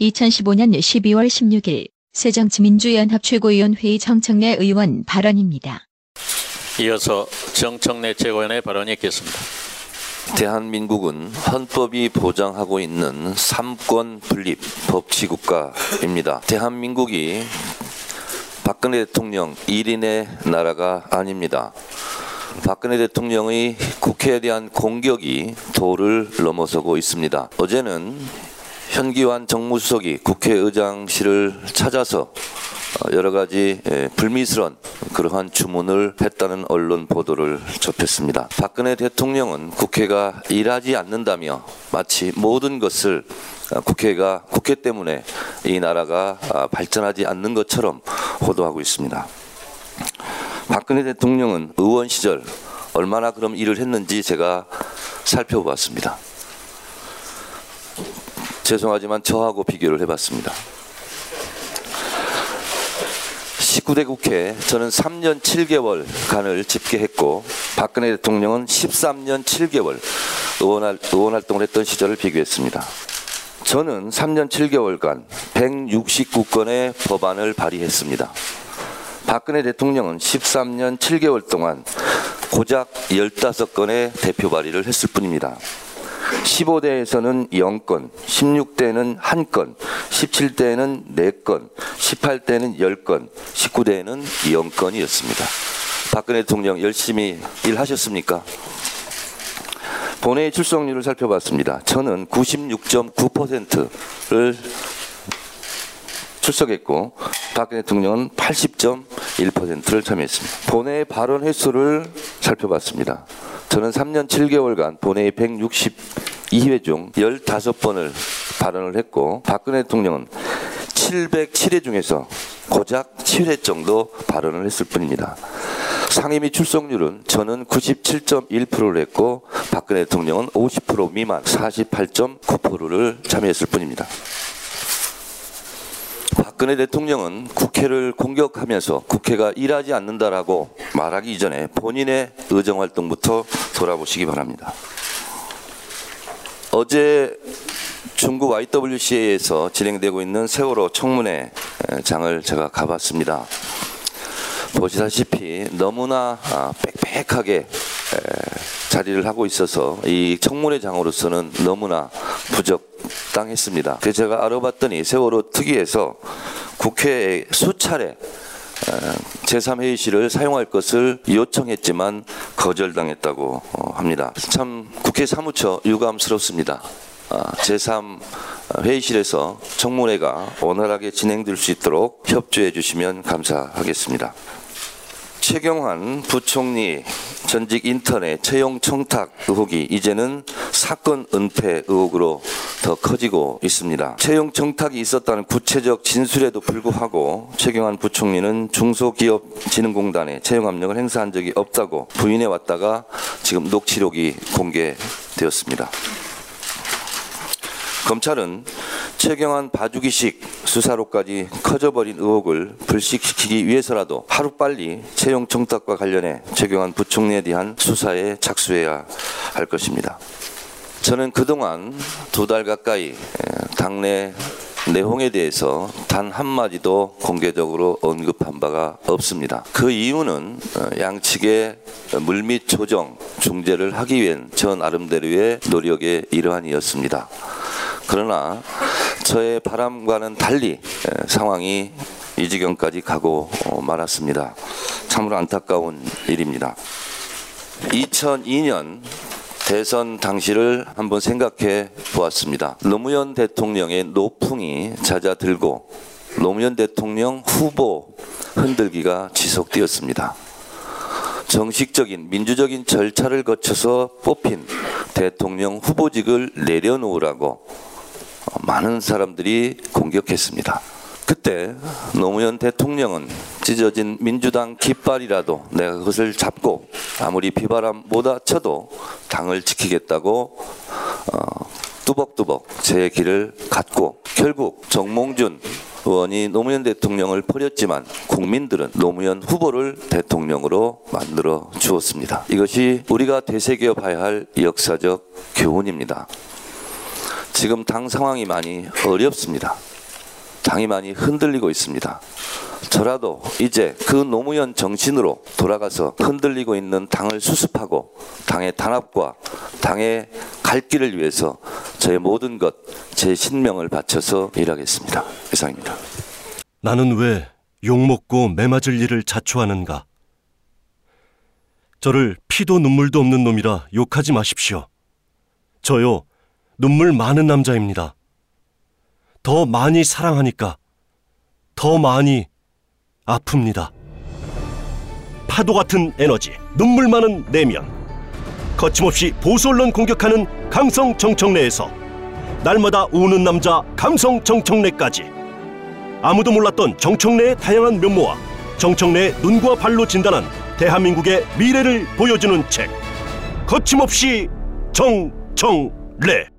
2015년 12월 16일 새정치민주연합 최고위원회의 정청래 의원 발언입니다. 이어서 정청래 최고위원의 발언이 있겠습니다. 대한민국은 헌법이 보장하고 있는 삼권 분립 법치국가입니다. 대한민국이 박근혜 대통령 1인의 나라가 아닙니다. 박근혜 대통령의 국회에 대한 공격이 도를 넘어서고 있습니다. 어제는 현기환 정무수석이 국회의장실을 찾아서 어, 여러 가지 예, 불미스러운 그러한 주문을 했다는 언론 보도를 접했습니다. 박근혜 대통령은 국회가 일하지 않는다며 마치 모든 것을 어, 국회가 국회 때문에 이 나라가 아, 발전하지 않는 것처럼 호도하고 있습니다. 박근혜 대통령은 의원 시절 얼마나 그럼 일을 했는지 제가 살펴보았습니다. 죄송하지만 저하고 비교를 해봤습니다. 19대 국회 저는 3년 7개월 간을 집계했고 박근혜 대통령은 13년 7개월 의원, 의원 활동을 했던 시절을 비교했습니다. 저는 3년 7개월간 169건의 법안을 발의했습니다. 박근혜 대통령은 13년 7개월 동안 고작 15건의 대표 발의를 했을 뿐입니다. 15대에서는 0건, 16대는 1건, 17대에는 4건, 18대는 10건, 19대에는 0건이었습니다. 박근혜 대통령 열심히 일하셨습니까? 본회의 출석률을 살펴봤습니다. 저는 96.9%를 출석했고 박근혜 대통령은 80.1%를 참여했습니다. 본회의 발언 횟수를 살펴봤습니다. 저는 3년 7개월간 본회의 162회 중 15번을 발언을 했고 박근혜 대통령은 707회 중에서 고작 7회 정도 발언을 했을 뿐입니다. 상임위 출석률은 저는 97.1%를 했고 박근혜 대통령은 50% 미만 48.9%를 참여했을 뿐입니다. 박근혜 대통령은 국회를 공격하면서 국회가 일하지 않는다라고 말하기 이전에 본인의 의정 활동부터 돌아보시기 바랍니다. 어제 중국 YWCA에서 진행되고 있는 세월호 청문회 장을 제가 가봤습니다. 보시다시피 너무나 아, 빽빽하게 자리를 하고 있어서 이 청문회 장으로서는 너무나 부적 당했습니다. 그래서 제가 알아봤더니 세월호 특위에서 국회에 수차례 제3회의실을 사용할 것을 요청했지만 거절당했다고 어, 합니다. 참 국회 사무처 유감스럽습니다. 아, 제3 회의실에서 청문회가 원활하게 진행될 수 있도록 협조해 주시면 감사하겠습니다. 최경환 부총리 전직 인턴의 채용 청탁 의혹이 이제는 사건 은폐 의혹으로 더 커지고 있습니다. 채용 청탁이 있었다는 구체적 진술에도 불구하고 최경환 부총리는 중소기업진흥공단에 채용 압력을 행사한 적이 없다고 부인해 왔다가 지금 녹취록이 공개되었습니다. 검찰은 최경환 봐주기식 수사로까지 커져버린 의혹을 불식시키기 위해서라도 하루빨리 채용 청탁과 관련해 최경환 부총리에 대한 수사에 착수해야 할 것입니다. 저는 그동안 두 달 가까이 당내 내용에 대해서 단 한마디도 공개적으로 언급한 바가 없습니다. 그 이유는 어, 양측의 물밑 조정, 중재를 하기 위한 저 나름대로의 노력의 일환이었습니다. 그러나 저의 바람과는 달리 상황이 이 지경까지 가고 어, 말았습니다. 참으로 안타까운 일입니다. 2002년 대선 당시를 한번 생각해 보았습니다. 노무현 대통령의 노풍이 잦아들고 노무현 대통령 후보 흔들기가 지속되었습니다. 정식적인 민주적인 절차를 거쳐서 뽑힌 대통령 후보직을 내려놓으라고 많은 사람들이 공격했습니다. 그때 노무현 대통령은 찢어진 민주당 깃발이라도 내가 그것을 잡고 아무리 비바람 못다쳐도 당을 지키겠다고 어, 뚜벅뚜벅 제 길을 갔고 결국 정몽준 의원이 노무현 대통령을 버렸지만 국민들은 노무현 후보를 대통령으로 만들어 주었습니다. 이것이 우리가 되새겨 봐야 할 역사적 교훈입니다. 지금 당 상황이 많이 어렵습니다. 당이 많이 흔들리고 있습니다. 저라도 이제 그 노무현 정신으로 돌아가서 흔들리고 있는 당을 수습하고 당의 단합과 당의 갈 길을 위해서 저의 모든 것, 제 신명을 바쳐서 일하겠습니다. 이상입니다. 나는 왜 욕먹고 매맞을 일을 자초하는가? 저를 피도 눈물도 없는 놈이라 욕하지 마십시오. 저요, 눈물 많은 남자입니다. 더 많이 사랑하니까 더 많이 아픕니다. 파도 같은 에너지, 눈물 많은 내면. 거침없이 보수 언론 공격하는 강성 정청래에서 날마다 우는 남자 감성 정청래까지 아무도 몰랐던 정청래의 다양한 면모와 정청래의 눈과 발로 진단한 대한민국의 미래를 보여주는 책 거침없이 정청래